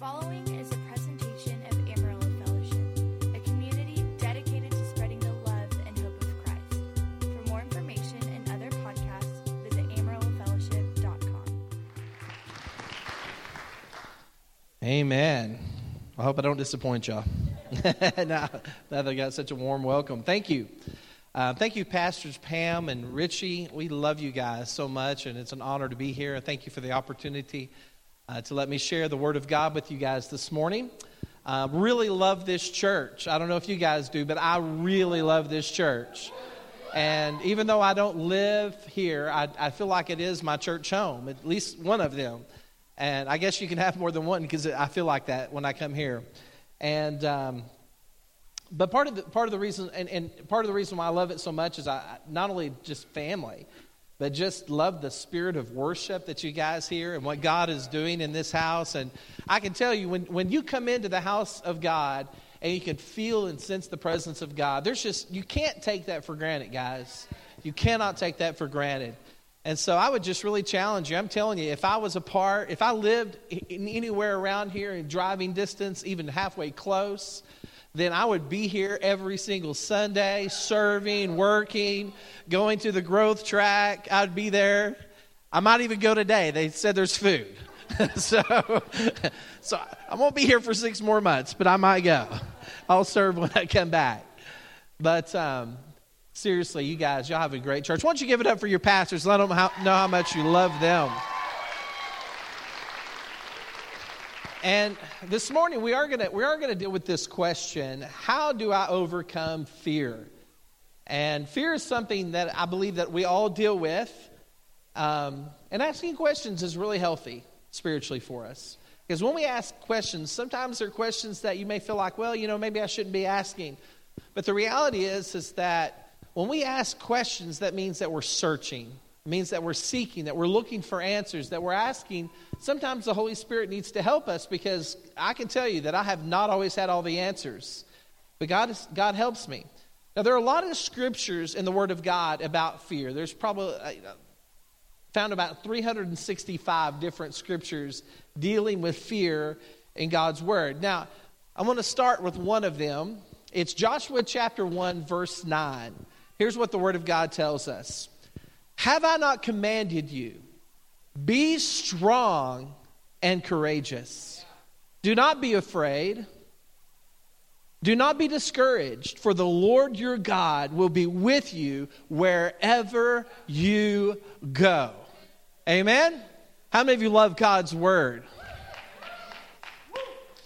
following is a presentation of Amarillo Fellowship, a community dedicated to spreading the love and hope of Christ. For more information and other podcasts, visit amarillofellowship.com. Amen. I hope I don't disappoint y'all. now, now they got such a warm welcome. Thank you. Uh, thank you, Pastors Pam and Richie. We love you guys so much, and it's an honor to be here. Thank you for the opportunity uh, to let me share the Word of God with you guys this morning. Uh, really love this church. I don't know if you guys do, but I really love this church. And even though I don't live here, I, I feel like it is my church home, at least one of them. And I guess you can have more than one because I feel like that when I come here. And um, but part of the part of the reason and, and part of the reason why I love it so much is I not only just family, but just love the spirit of worship that you guys hear and what God is doing in this house. And I can tell you when when you come into the house of God and you can feel and sense the presence of God, there's just you can't take that for granted, guys. You cannot take that for granted. And so I would just really challenge you. I'm telling you, if I was a part, if I lived in anywhere around here in driving distance, even halfway close, then I would be here every single Sunday, serving, working, going to the growth track. I'd be there. I might even go today. They said there's food. so, so I won't be here for six more months, but I might go. I'll serve when I come back. But um, seriously, you guys, y'all have a great church. Why don't you give it up for your pastors? Let them know how much you love them. And this morning we are to we are to deal with this question, how do I overcome fear? And fear is something that I believe that we all deal with. Um, and asking questions is really healthy spiritually for us. Because when we ask questions, sometimes they're questions that you may feel like, well, you know, maybe I shouldn't be asking. But the reality is, is that when we ask questions, that means that we're searching. It means that we're seeking, that we're looking for answers, that we're asking. Sometimes the Holy Spirit needs to help us because I can tell you that I have not always had all the answers. But God, is, God helps me. Now, there are a lot of scriptures in the Word of God about fear. There's probably uh, found about 365 different scriptures dealing with fear in God's Word. Now, I want to start with one of them. It's Joshua chapter 1, verse 9. Here's what the Word of God tells us Have I not commanded you? Be strong and courageous. Do not be afraid. Do not be discouraged, for the Lord your God will be with you wherever you go. Amen? How many of you love God's word?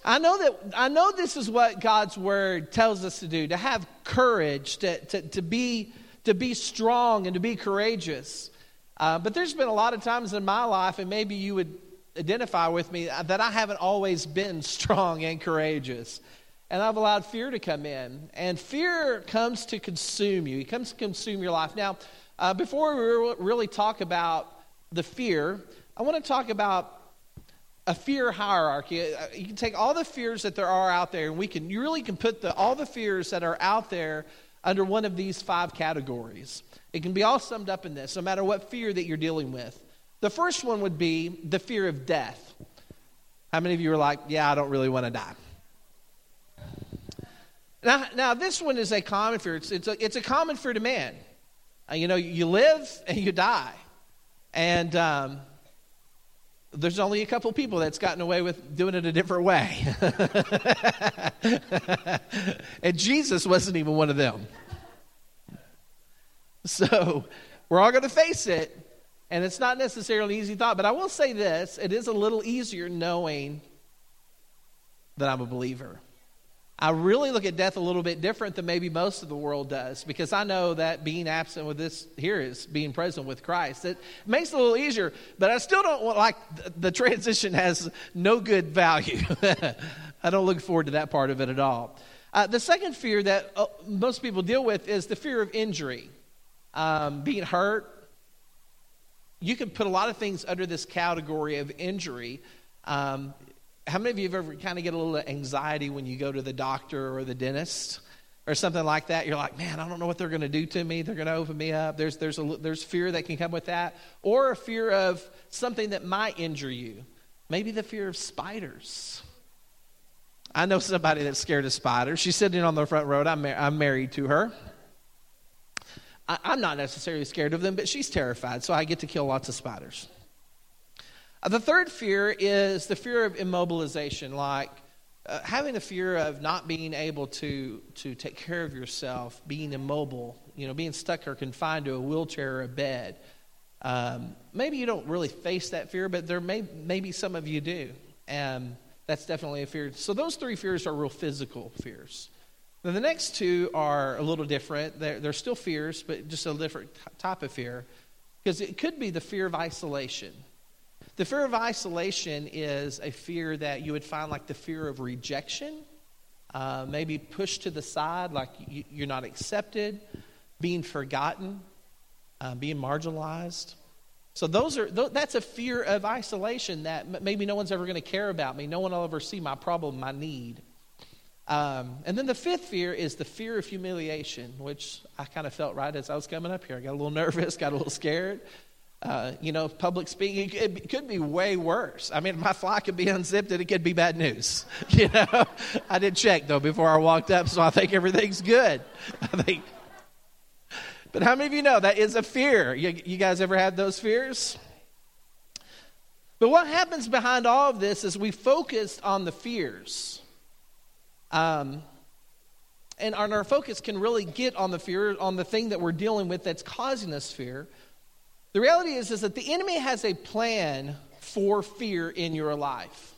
I know that I know this is what God's word tells us to do, to have courage, to, to, to, be, to be strong and to be courageous. Uh, but there's been a lot of times in my life, and maybe you would identify with me, uh, that I haven't always been strong and courageous. And I've allowed fear to come in. And fear comes to consume you, it comes to consume your life. Now, uh, before we really talk about the fear, I want to talk about a fear hierarchy. Uh, you can take all the fears that there are out there, and we can you really can put the, all the fears that are out there under one of these five categories. It can be all summed up in this, no matter what fear that you're dealing with. The first one would be the fear of death. How many of you are like, yeah, I don't really want to die? Now, now this one is a common fear. It's, it's, a, it's a common fear to man. Uh, you know, you live and you die. And um, there's only a couple people that's gotten away with doing it a different way. and Jesus wasn't even one of them. So we're all going to face it. And it's not necessarily an easy thought. But I will say this it is a little easier knowing that I'm a believer. I really look at death a little bit different than maybe most of the world does because I know that being absent with this here is being present with Christ. It makes it a little easier, but I still don't want, like, the transition has no good value. I don't look forward to that part of it at all. Uh, the second fear that uh, most people deal with is the fear of injury, um, being hurt. You can put a lot of things under this category of injury. Um, how many of you have ever kind of get a little anxiety when you go to the doctor or the dentist or something like that? You're like, man, I don't know what they're going to do to me. They're going to open me up. There's, there's, a, there's fear that can come with that. Or a fear of something that might injure you. Maybe the fear of spiders. I know somebody that's scared of spiders. She's sitting on the front row. I'm, mar- I'm married to her. I- I'm not necessarily scared of them, but she's terrified, so I get to kill lots of spiders. Uh, the third fear is the fear of immobilization, like uh, having a fear of not being able to, to take care of yourself, being immobile, you know, being stuck or confined to a wheelchair or a bed. Um, maybe you don't really face that fear, but there may maybe some of you do. And that's definitely a fear. So those three fears are real physical fears. Now, the next two are a little different. They're, they're still fears, but just a different type of fear. Because it could be the fear of isolation. The fear of isolation is a fear that you would find like the fear of rejection, uh, maybe pushed to the side, like you, you're not accepted, being forgotten, uh, being marginalized. So those are that's a fear of isolation that maybe no one's ever going to care about me. No one will ever see my problem, my need. Um, and then the fifth fear is the fear of humiliation, which I kind of felt right as I was coming up here. I got a little nervous, got a little scared. Uh, you know, public speaking it, could be way worse. I mean, my fly could be unzipped and it could be bad news. You know, I did check though before I walked up, so I think everything's good. I think. But how many of you know that is a fear? You, you guys ever had those fears? But what happens behind all of this is we focus on the fears. Um, and our focus can really get on the fear, on the thing that we're dealing with that's causing us fear. The reality is, is that the enemy has a plan for fear in your life.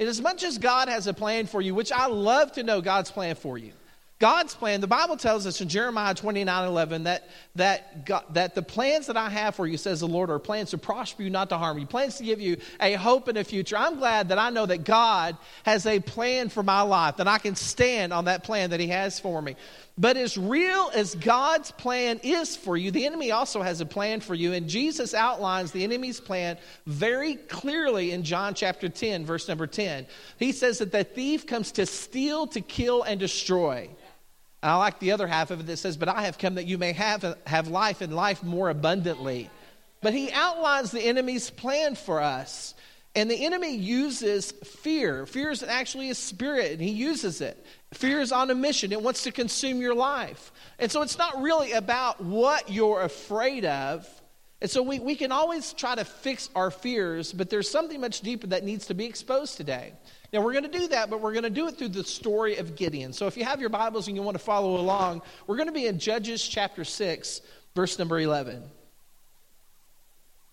And as much as God has a plan for you, which I love to know God's plan for you, God's plan, the Bible tells us in Jeremiah 29 11 that, that, God, that the plans that I have for you, says the Lord, are plans to prosper you, not to harm you, plans to give you a hope and a future. I'm glad that I know that God has a plan for my life, that I can stand on that plan that He has for me. But as real as God's plan is for you, the enemy also has a plan for you. And Jesus outlines the enemy's plan very clearly in John chapter 10, verse number 10. He says that the thief comes to steal, to kill, and destroy. I like the other half of it that says, But I have come that you may have, have life and life more abundantly. But he outlines the enemy's plan for us. And the enemy uses fear. Fear is actually a spirit, and he uses it. Fear is on a mission, it wants to consume your life. And so it's not really about what you're afraid of. And so we, we can always try to fix our fears, but there's something much deeper that needs to be exposed today. Now, we're going to do that, but we're going to do it through the story of Gideon. So, if you have your Bibles and you want to follow along, we're going to be in Judges chapter 6, verse number 11.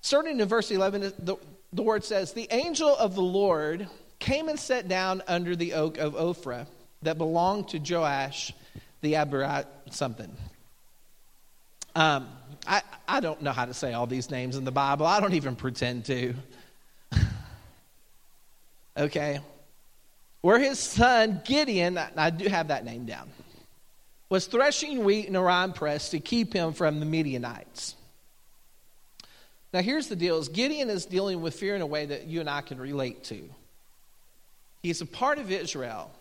Starting in verse 11, the, the word says, The angel of the Lord came and sat down under the oak of Ophrah that belonged to Joash the Abirat something. Um, I, I don't know how to say all these names in the Bible. I don't even pretend to. okay where his son Gideon, I do have that name down, was threshing wheat in a wine press to keep him from the Midianites. Now, here's the deal: is Gideon is dealing with fear in a way that you and I can relate to. He's a part of Israel.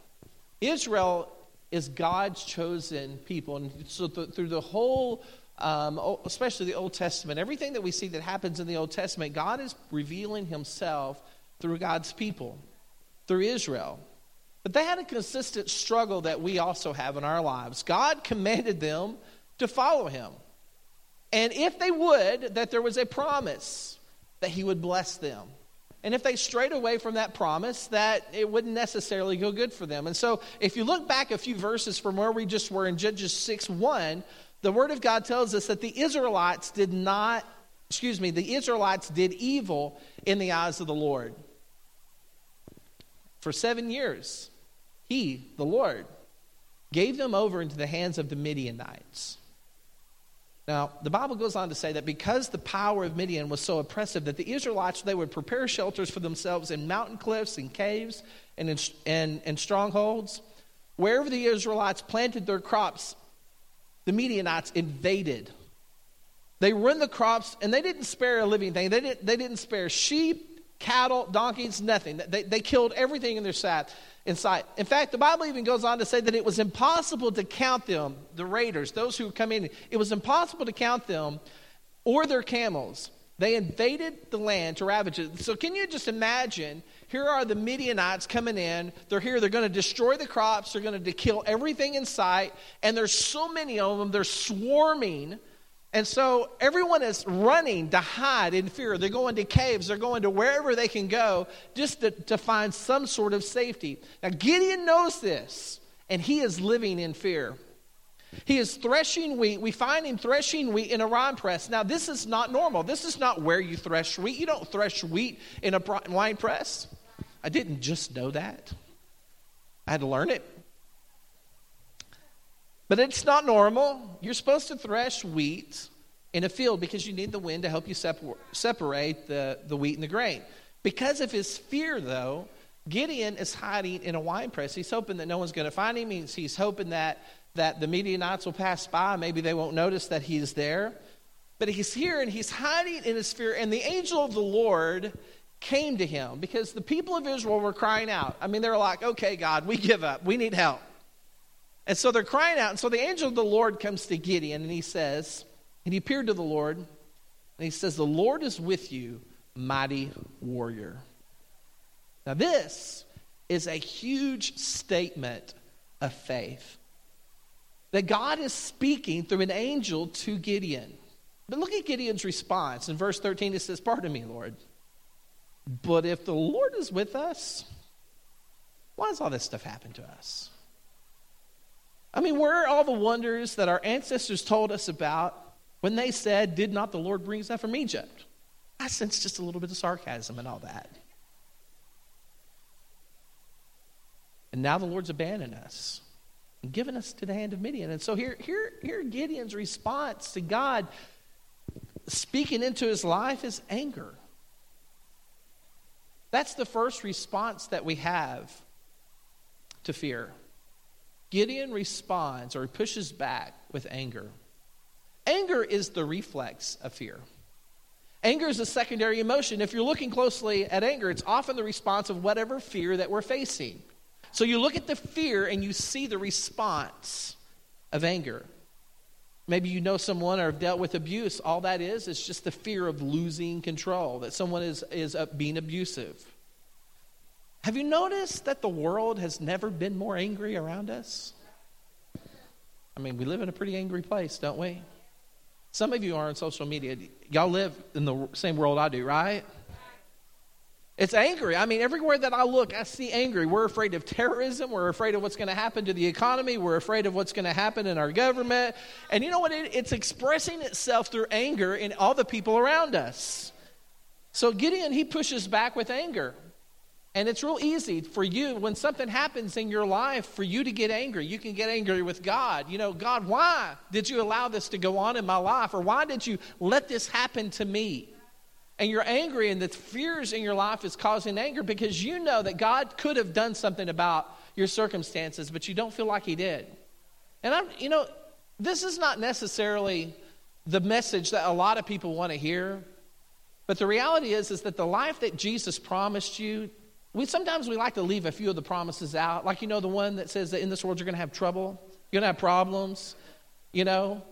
Israel is God's chosen people, and so th- through the whole, um, especially the Old Testament, everything that we see that happens in the Old Testament, God is revealing Himself through God's people, through Israel. But they had a consistent struggle that we also have in our lives. God commanded them to follow him. And if they would, that there was a promise that he would bless them. And if they strayed away from that promise, that it wouldn't necessarily go good for them. And so, if you look back a few verses from where we just were in Judges 6 1, the Word of God tells us that the Israelites did not, excuse me, the Israelites did evil in the eyes of the Lord for seven years. He, the Lord, gave them over into the hands of the Midianites. Now, the Bible goes on to say that because the power of Midian was so oppressive that the Israelites, they would prepare shelters for themselves in mountain cliffs and caves and, in, and, and strongholds. Wherever the Israelites planted their crops, the Midianites invaded. They ruined the crops and they didn't spare a living thing. They didn't, they didn't spare sheep, cattle, donkeys, nothing. They, they killed everything in their sight in sight. In fact, the Bible even goes on to say that it was impossible to count them, the raiders, those who come in, it was impossible to count them or their camels. They invaded the land to ravage it. So, can you just imagine? Here are the Midianites coming in. They're here. They're going to destroy the crops. They're going to kill everything in sight. And there's so many of them. They're swarming. And so everyone is running to hide in fear. They're going to caves. They're going to wherever they can go just to, to find some sort of safety. Now, Gideon knows this, and he is living in fear. He is threshing wheat. We find him threshing wheat in a wine press. Now, this is not normal. This is not where you thresh wheat. You don't thresh wheat in a wine press. I didn't just know that, I had to learn it. But it's not normal. You're supposed to thresh wheat in a field because you need the wind to help you separ- separate the, the wheat and the grain. Because of his fear, though, Gideon is hiding in a wine press. He's hoping that no one's going to find him. He's, he's hoping that that the Midianites will pass by. Maybe they won't notice that he's there. But he's here and he's hiding in his fear. And the angel of the Lord came to him because the people of Israel were crying out. I mean, they're like, okay, God, we give up. We need help. And so they're crying out. And so the angel of the Lord comes to Gideon and he says, and he appeared to the Lord, and he says, The Lord is with you, mighty warrior. Now, this is a huge statement of faith that God is speaking through an angel to Gideon. But look at Gideon's response. In verse 13, it says, Pardon me, Lord. But if the Lord is with us, why does all this stuff happen to us? I mean, where are all the wonders that our ancestors told us about when they said, Did not the Lord bring us out from Egypt? I sense just a little bit of sarcasm and all that. And now the Lord's abandoned us and given us to the hand of Midian. And so here, here, here Gideon's response to God speaking into his life is anger. That's the first response that we have to fear. Gideon responds or pushes back with anger. Anger is the reflex of fear. Anger is a secondary emotion. If you're looking closely at anger, it's often the response of whatever fear that we're facing. So you look at the fear and you see the response of anger. Maybe you know someone or have dealt with abuse. All that is is just the fear of losing control, that someone is, is uh, being abusive. Have you noticed that the world has never been more angry around us? I mean, we live in a pretty angry place, don't we? Some of you are on social media. Y'all live in the same world I do, right? It's angry. I mean, everywhere that I look, I see angry. We're afraid of terrorism. We're afraid of what's going to happen to the economy. We're afraid of what's going to happen in our government. And you know what? It, it's expressing itself through anger in all the people around us. So Gideon, he pushes back with anger. And it's real easy for you when something happens in your life for you to get angry. You can get angry with God. You know, God, why did you allow this to go on in my life? Or why did you let this happen to me? and you're angry and the fears in your life is causing anger because you know that God could have done something about your circumstances, but you don't feel like He did. And I'm, you know, this is not necessarily the message that a lot of people want to hear, but the reality is, is that the life that Jesus promised you, we sometimes we like to leave a few of the promises out, like you know the one that says that in this world you're going to have trouble, you're going to have problems, you know.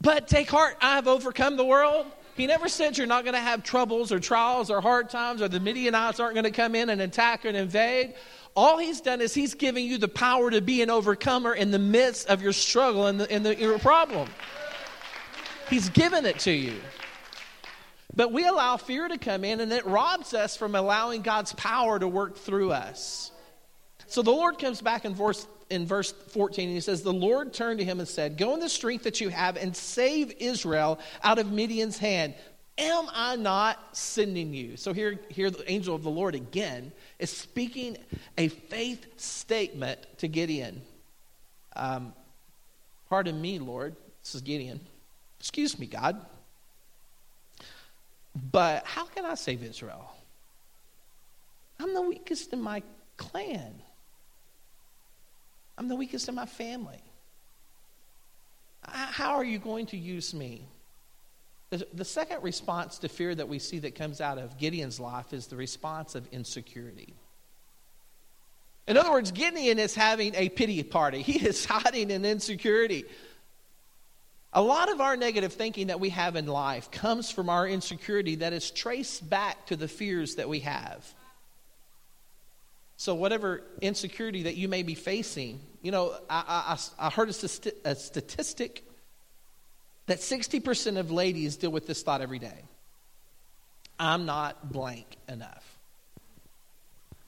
But take heart, I have overcome the world. He never said you're not going to have troubles or trials or hard times or the Midianites aren't going to come in and attack and invade. All he's done is he's giving you the power to be an overcomer in the midst of your struggle and, the, the, your problem. He's given it to you. But we allow fear to come in and it robs us from allowing God's power to work through us. So the Lord comes back in verse, in verse 14 and he says, The Lord turned to him and said, Go in the strength that you have and save Israel out of Midian's hand. Am I not sending you? So here, here the angel of the Lord again is speaking a faith statement to Gideon. Um, Pardon me, Lord. This is Gideon. Excuse me, God. But how can I save Israel? I'm the weakest in my clan. I'm the weakest in my family. How are you going to use me? The second response to fear that we see that comes out of Gideon's life is the response of insecurity. In other words, Gideon is having a pity party. He is hiding in insecurity. A lot of our negative thinking that we have in life comes from our insecurity that is traced back to the fears that we have. So, whatever insecurity that you may be facing, you know, I, I, I heard a, st- a statistic that 60% of ladies deal with this thought every day I'm not blank enough.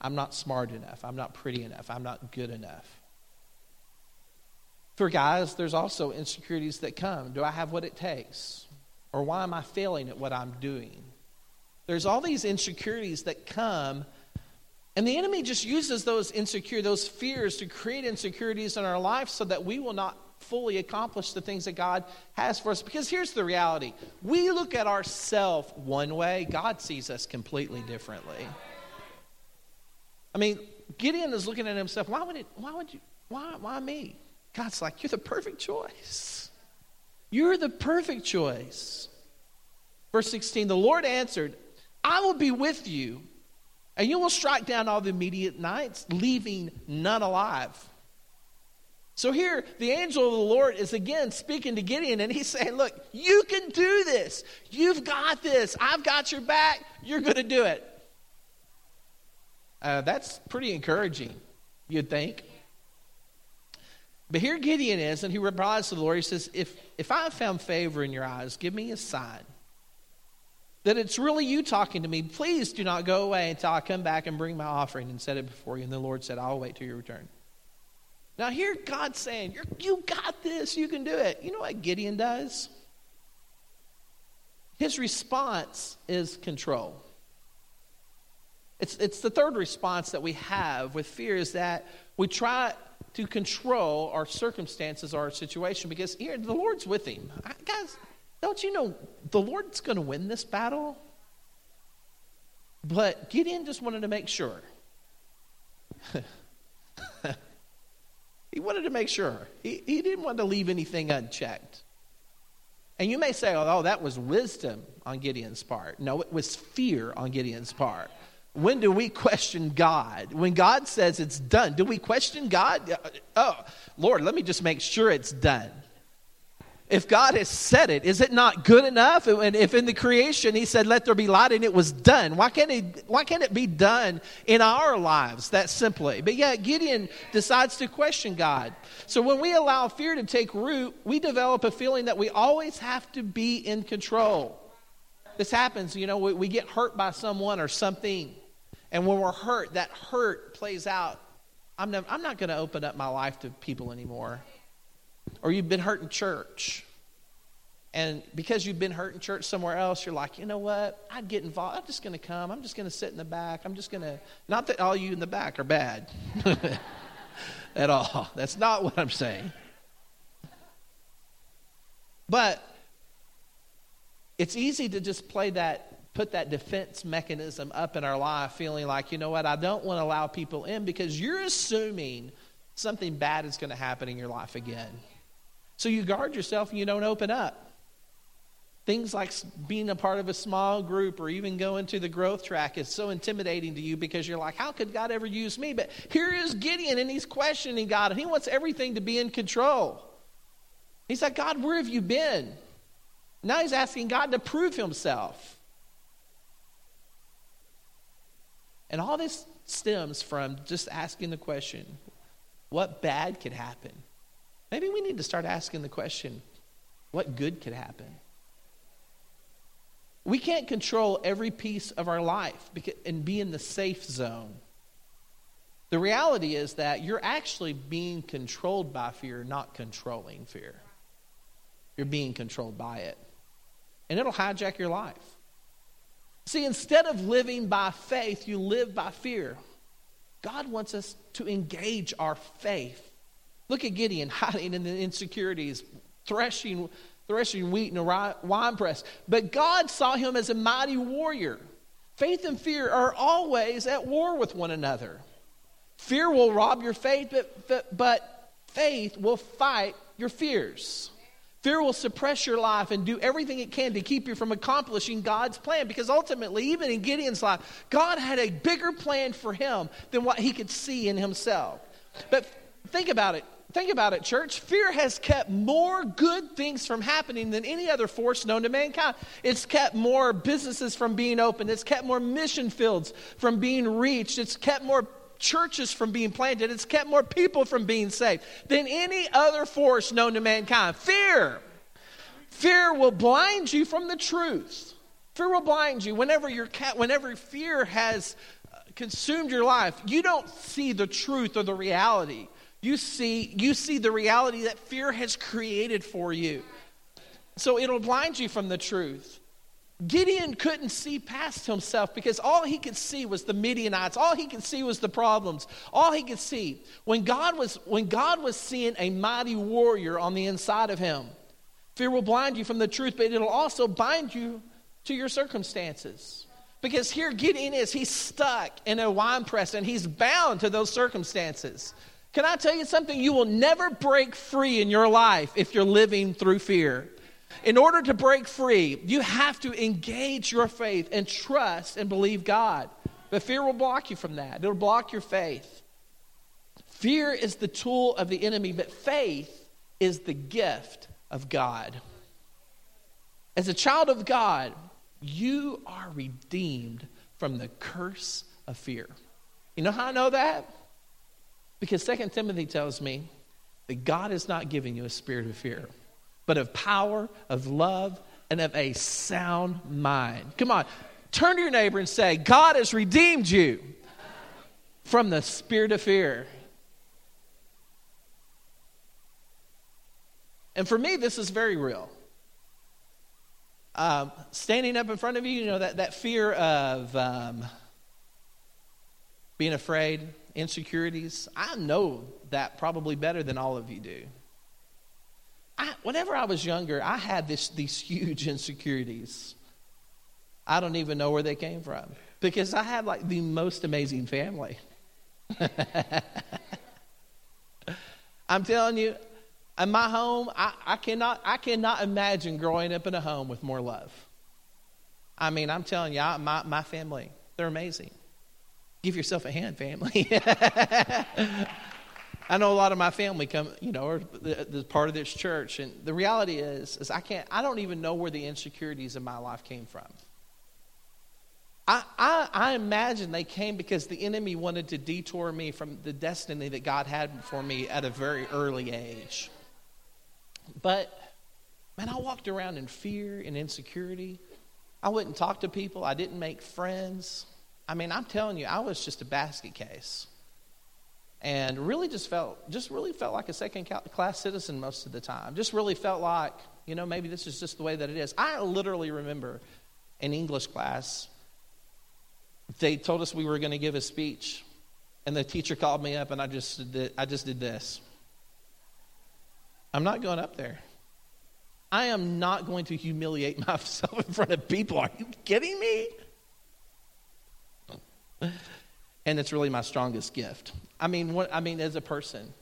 I'm not smart enough. I'm not pretty enough. I'm not good enough. For guys, there's also insecurities that come. Do I have what it takes? Or why am I failing at what I'm doing? There's all these insecurities that come, and the enemy just uses those insecure, those fears to create insecurities in our life so that we will not fully accomplish the things that God has for us. Because here's the reality we look at ourselves one way, God sees us completely differently. I mean, Gideon is looking at himself, why would it, why would you, why, why me? God's like, You're the perfect choice. You're the perfect choice. Verse 16 The Lord answered, I will be with you, and you will strike down all the Midianites, leaving none alive. So here, the angel of the Lord is again speaking to Gideon, and he's saying, Look, you can do this. You've got this. I've got your back. You're going to do it. Uh, that's pretty encouraging, you'd think. But here Gideon is, and he replies to the Lord. He says, If, if I have found favor in your eyes, give me a sign that it's really you talking to me. Please do not go away until I come back and bring my offering and set it before you. And the Lord said, I'll wait till you return. Now, here God's saying, You got this. You can do it. You know what Gideon does? His response is control. It's, it's the third response that we have with fear is that we try to control our circumstances our situation because here the Lord's with him. I, guys, don't you know the Lord's going to win this battle? But Gideon just wanted to make sure. he wanted to make sure. He, he didn't want to leave anything unchecked. And you may say, oh, that was wisdom on Gideon's part. No, it was fear on Gideon's part. When do we question God? When God says it's done, do we question God? Uh, oh, Lord, let me just make sure it's done. If God has said it, is it not good enough? And if in the creation He said, "Let there be light," and it was done, why can't it? Why can't it be done in our lives that simply? But yet Gideon decides to question God. So when we allow fear to take root, we develop a feeling that we always have to be in control. This happens, you know, we, we get hurt by someone or something and when we're hurt, that hurt plays out. I'm, never, I'm not going to open up my life to people anymore. Or you've been hurt in church. And because you've been hurt in church somewhere else, you're like, you know what? I'd get involved. I'm just going to come. I'm just going to sit in the back. I'm just going to. Not that all you in the back are bad at all. That's not what I'm saying. But it's easy to just play that put that defense mechanism up in our life, feeling like, you know what, I don't want to allow people in because you're assuming something bad is going to happen in your life again. So you guard yourself and you don't open up. Things like being a part of a small group or even going to the growth track is so intimidating to you because you're like, how could God ever use me? But here is Gideon and he's questioning God and he wants everything to be in control. He's like, God, where have you been? Now he's asking God to prove himself. And all this stems from just asking the question what bad could happen? Maybe we need to start asking the question what good could happen? We can't control every piece of our life and be in the safe zone. The reality is that you're actually being controlled by fear, not controlling fear. You're being controlled by it. And it'll hijack your life. See, instead of living by faith, you live by fear. God wants us to engage our faith. Look at Gideon hiding in the insecurities, threshing, threshing wheat in a wine press. But God saw him as a mighty warrior. Faith and fear are always at war with one another. Fear will rob your faith, but, but, but faith will fight your fears. Fear will suppress your life and do everything it can to keep you from accomplishing God's plan because ultimately, even in Gideon's life, God had a bigger plan for him than what he could see in himself. But think about it think about it, church. Fear has kept more good things from happening than any other force known to mankind. It's kept more businesses from being opened, it's kept more mission fields from being reached, it's kept more churches from being planted, it's kept more people from being saved than any other force known to mankind. Fear. Fear will blind you from the truth. Fear will blind you. Whenever, your cat, whenever fear has uh, consumed your life, you don't see the truth or the reality. You see, you see the reality that fear has created for you. So it'll blind you from the truth. Gideon couldn't see past himself because all he could see was the Midianites. All he could see was the problems. All he could see when God was when God was seeing a mighty warrior on the inside of him. Fear will blind you from the truth, but it'll also bind you to your circumstances. Because here Gideon is, he's stuck in a wine press and he's bound to those circumstances. Can I tell you something? You will never break free in your life if you're living through fear. In order to break free, you have to engage your faith and trust and believe God. But fear will block you from that, it'll block your faith. Fear is the tool of the enemy, but faith is the gift of God. As a child of God, you are redeemed from the curse of fear. You know how I know that? Because 2 Timothy tells me that God has not given you a spirit of fear, but of power, of love, and of a sound mind. Come on, turn to your neighbor and say, God has redeemed you from the spirit of fear. And for me, this is very real. Um, standing up in front of you, you know, that, that fear of um, being afraid, insecurities. I know that probably better than all of you do. I, whenever I was younger, I had this, these huge insecurities. I don't even know where they came from because I had like the most amazing family. I'm telling you, in my home, I, I, cannot, I cannot imagine growing up in a home with more love. I mean, I'm telling you, I, my, my family, they're amazing. Give yourself a hand, family. I know a lot of my family come, you know, are the, the part of this church, and the reality is, is I can't, I don't even know where the insecurities in my life came from. I, I, I imagine they came because the enemy wanted to detour me from the destiny that God had for me at a very early age. But, man, I walked around in fear and insecurity. I wouldn't talk to people. I didn't make friends. I mean, I'm telling you, I was just a basket case. And really just felt, just really felt like a second class citizen most of the time. Just really felt like, you know, maybe this is just the way that it is. I literally remember in English class, they told us we were going to give a speech. And the teacher called me up and I just did, I just did this. I'm not going up there. I am not going to humiliate myself in front of people. Are you kidding me? And it's really my strongest gift. I mean, what, I mean, as a person,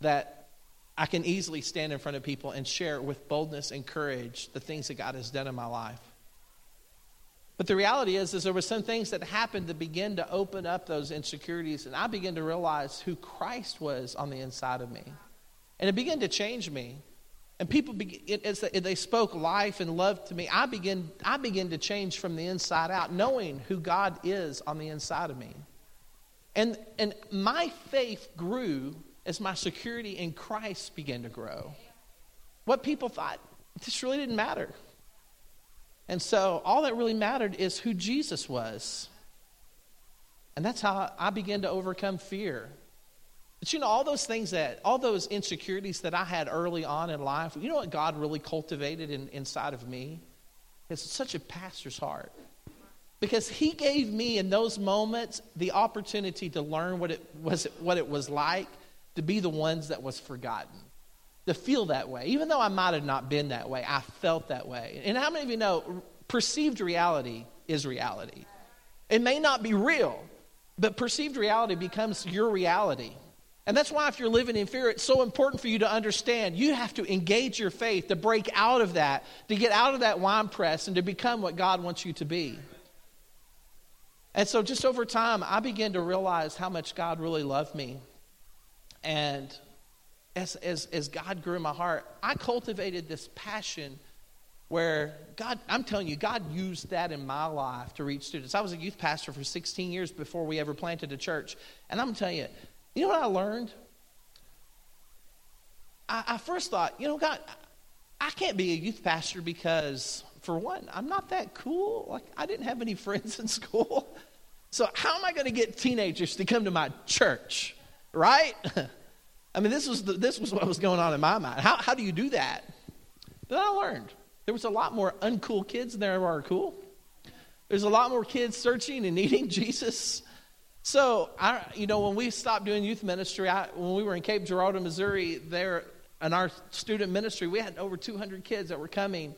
that I can easily stand in front of people and share with boldness and courage the things that God has done in my life. But the reality is, is there were some things that happened to begin to open up those insecurities, and I began to realize who Christ was on the inside of me, and it began to change me. And people, as they spoke life and love to me, I begin, I begin to change from the inside out, knowing who God is on the inside of me. And, and my faith grew as my security in Christ began to grow. What people thought, this really didn't matter. And so all that really mattered is who Jesus was. And that's how I began to overcome fear. But you know, all those things that, all those insecurities that I had early on in life, you know what God really cultivated in, inside of me? It's such a pastor's heart. Because he gave me in those moments the opportunity to learn what it was, what it was like to be the ones that was forgotten. To feel that way. Even though I might have not been that way, I felt that way. And how many of you know perceived reality is reality? It may not be real, but perceived reality becomes your reality. And that's why, if you're living in fear, it's so important for you to understand you have to engage your faith to break out of that, to get out of that wine press, and to become what God wants you to be. And so, just over time, I began to realize how much God really loved me. And as, as, as God grew in my heart, I cultivated this passion where God, I'm telling you, God used that in my life to reach students. I was a youth pastor for 16 years before we ever planted a church. And I'm telling you, you know what I learned? I, I first thought, you know, God, I can't be a youth pastor because, for one, I'm not that cool. Like, I didn't have any friends in school. So, how am I going to get teenagers to come to my church? Right? I mean, this was, the, this was what was going on in my mind. How, how do you do that? Then I learned there was a lot more uncool kids than there are cool. There's a lot more kids searching and needing Jesus. So, I, you know, when we stopped doing youth ministry, I, when we were in Cape Girardeau, Missouri, there in our student ministry, we had over 200 kids that were coming,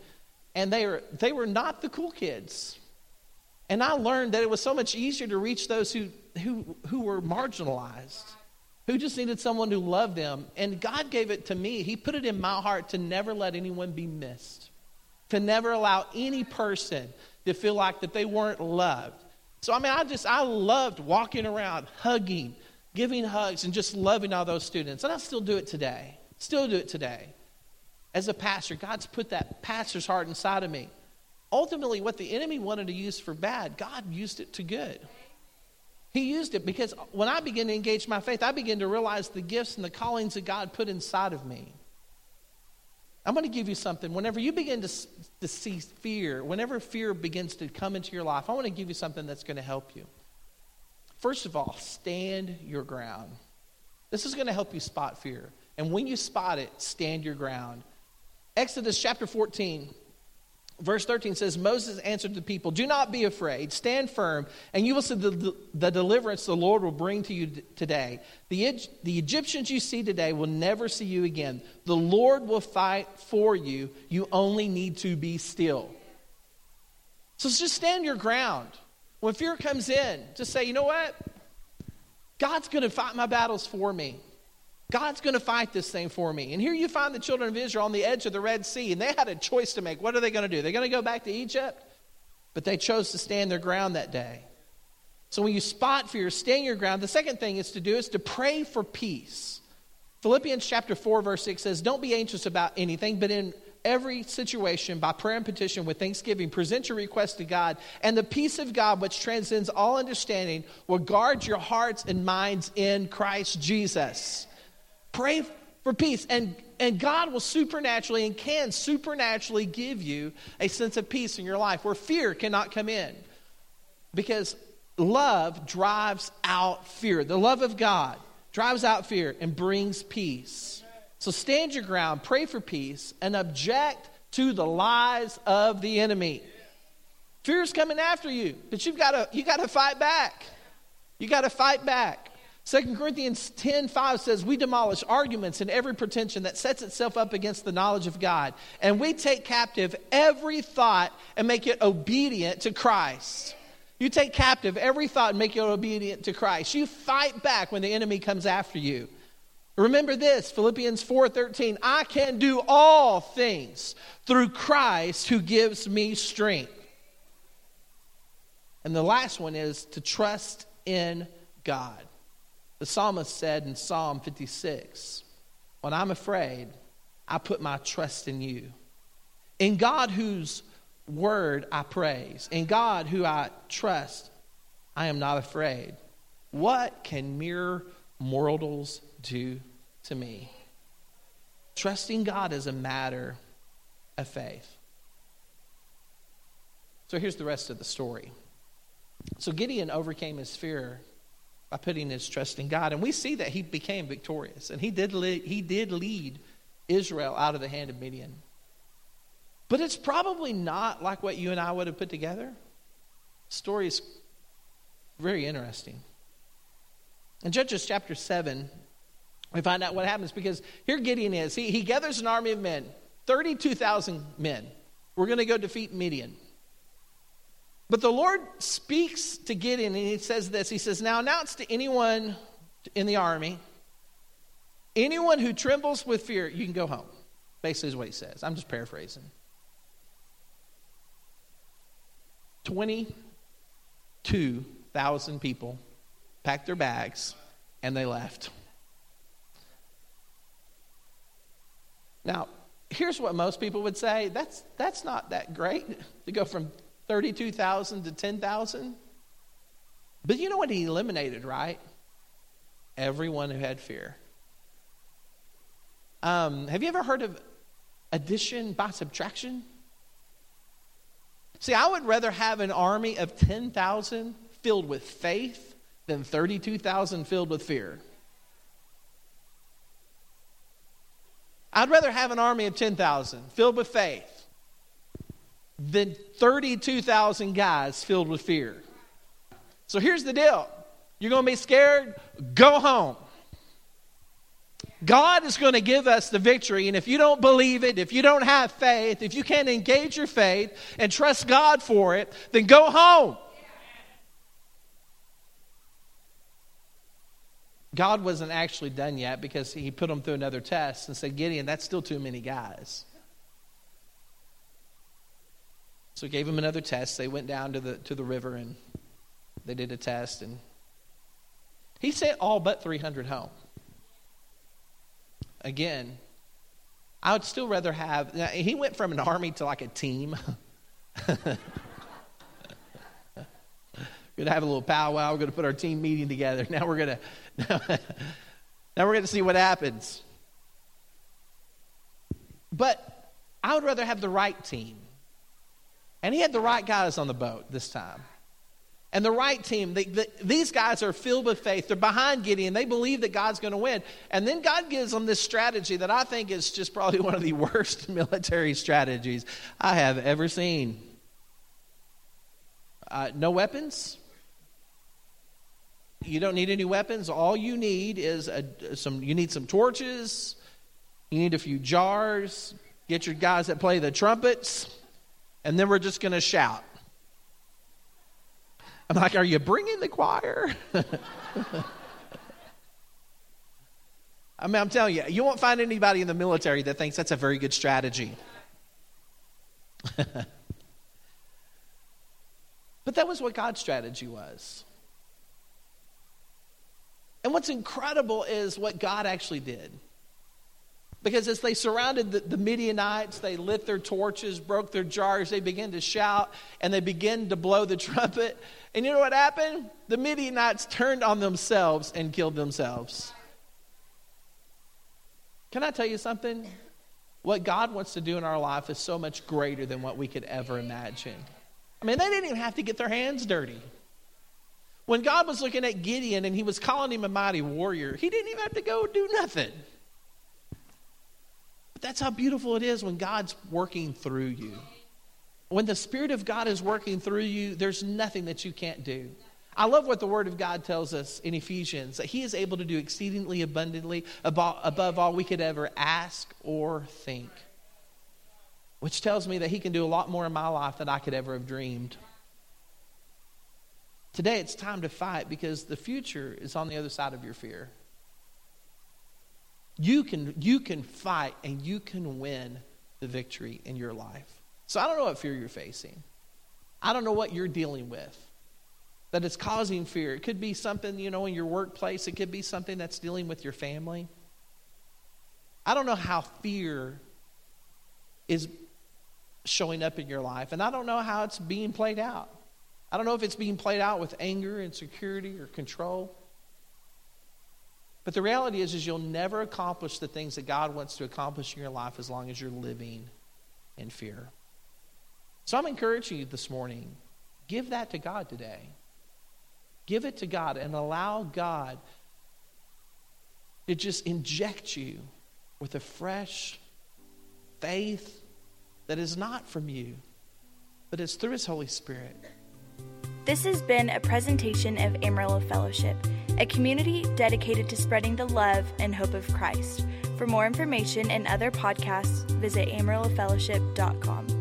and they were they were not the cool kids. And I learned that it was so much easier to reach those who who who were marginalized who just needed someone who loved them. And God gave it to me. He put it in my heart to never let anyone be missed, to never allow any person to feel like that they weren't loved. So, I mean, I just, I loved walking around, hugging, giving hugs, and just loving all those students. And I still do it today. Still do it today. As a pastor, God's put that pastor's heart inside of me. Ultimately, what the enemy wanted to use for bad, God used it to good. He used it because when I began to engage my faith, I began to realize the gifts and the callings that God put inside of me. I'm going to give you something. Whenever you begin to, to see fear, whenever fear begins to come into your life, I want to give you something that's going to help you. First of all, stand your ground. This is going to help you spot fear. And when you spot it, stand your ground. Exodus chapter 14, Verse 13 says, Moses answered the people, Do not be afraid, stand firm, and you will see the, the deliverance the Lord will bring to you today. The, the Egyptians you see today will never see you again. The Lord will fight for you. You only need to be still. So just stand your ground. When fear comes in, just say, You know what? God's going to fight my battles for me. God's going to fight this thing for me. And here you find the children of Israel on the edge of the Red Sea, and they had a choice to make. What are they going to do? They're going to go back to Egypt? But they chose to stand their ground that day. So when you spot fear, stand your ground. The second thing is to do is to pray for peace. Philippians chapter 4, verse 6 says, Don't be anxious about anything, but in every situation, by prayer and petition with thanksgiving, present your request to God, and the peace of God, which transcends all understanding, will guard your hearts and minds in Christ Jesus. Pray for peace. And, and God will supernaturally and can supernaturally give you a sense of peace in your life where fear cannot come in. Because love drives out fear. The love of God drives out fear and brings peace. So stand your ground, pray for peace, and object to the lies of the enemy. Fear's coming after you, but you've got to you got to fight back. You got to fight back. 2 Corinthians 10 5 says, We demolish arguments and every pretension that sets itself up against the knowledge of God. And we take captive every thought and make it obedient to Christ. You take captive every thought and make it obedient to Christ. You fight back when the enemy comes after you. Remember this, Philippians 4:13, I can do all things through Christ who gives me strength. And the last one is to trust in God. The psalmist said in Psalm 56 When I'm afraid, I put my trust in you. In God, whose word I praise, in God, who I trust, I am not afraid. What can mere mortals do to me? Trusting God is a matter of faith. So here's the rest of the story. So Gideon overcame his fear by putting his trust in God. And we see that he became victorious. And he did, lead, he did lead Israel out of the hand of Midian. But it's probably not like what you and I would have put together. The story is very interesting. In Judges chapter 7, we find out what happens because here Gideon is. He, he gathers an army of men, 32,000 men. We're going to go defeat Midian. But the Lord speaks to Gideon and he says this He says, Now announce to anyone in the army, anyone who trembles with fear, you can go home. Basically, is what he says. I'm just paraphrasing. 22,000 people packed their bags and they left. Now, here's what most people would say that's, that's not that great to go from 32,000 to 10,000. But you know what he eliminated, right? Everyone who had fear. Um, have you ever heard of addition by subtraction? See, I would rather have an army of 10,000 filled with faith than 32,000 filled with fear. I'd rather have an army of 10,000 filled with faith than 32,000 guys filled with fear. So here's the deal you're going to be scared? Go home. God is going to give us the victory. And if you don't believe it, if you don't have faith, if you can't engage your faith and trust God for it, then go home. God wasn't actually done yet because he put them through another test and said, Gideon, that's still too many guys. So gave them another test. They went down to the, to the river and they did a test. And he sent all but 300 home. Again, I would still rather have. He went from an army to like a team. we're to have a little powwow. We're to put our team meeting together. Now we're going to now we're going to see what happens. But I would rather have the right team. And he had the right guys on the boat this time. And the right team, they, the, these guys are filled with faith. They're behind Gideon. They believe that God's going to win. And then God gives them this strategy that I think is just probably one of the worst military strategies I have ever seen. Uh, no weapons, you don't need any weapons. All you need is a, some. You need some torches. You need a few jars. Get your guys that play the trumpets, and then we're just going to shout. I'm like, are you bringing the choir? I mean, I'm telling you, you won't find anybody in the military that thinks that's a very good strategy. but that was what God's strategy was. And what's incredible is what God actually did. Because as they surrounded the, the, Midianites, they lit their torches, broke their jars, they began to shout, and they began to blow the trumpet. And you know what happened? The Midianites turned on themselves and killed themselves. Can I tell you something? What God wants to do in our life is so much greater than what we could ever imagine. I mean, they didn't even have to get their hands dirty. When God was looking at Gideon and he was calling him a mighty warrior, he didn't even have to go do nothing. That's how beautiful it is when God's working through you. When the Spirit of God is working through you, there's nothing that you can't do. I love what the Word of God tells us in Ephesians that He is able to do exceedingly abundantly above all we could ever ask or think. Which tells me that He can do a lot more in my life than I could ever have dreamed. Today it's time to fight because the future is on the other side of your fear. You can, you can fight and you can win the victory in your life. So I don't know what fear you're facing. I don't know what you're dealing with that is causing fear. It could be something, you know, in your workplace, it could be something that's dealing with your family. I don't know how fear is showing up in your life, and I don't know how it's being played out. I don't know if it's being played out with anger, insecurity, or control. But the reality is, is you'll never accomplish the things that God wants to accomplish in your life as long as you're living in fear. So I'm encouraging you this morning, give that to God today. Give it to God and allow God to just inject you with a fresh faith that is not from you, but is through His Holy Spirit. This has been a presentation of Amarillo Fellowship, a community dedicated to spreading the love and hope of Christ. For more information and other podcasts, visit amarillofellowship.com.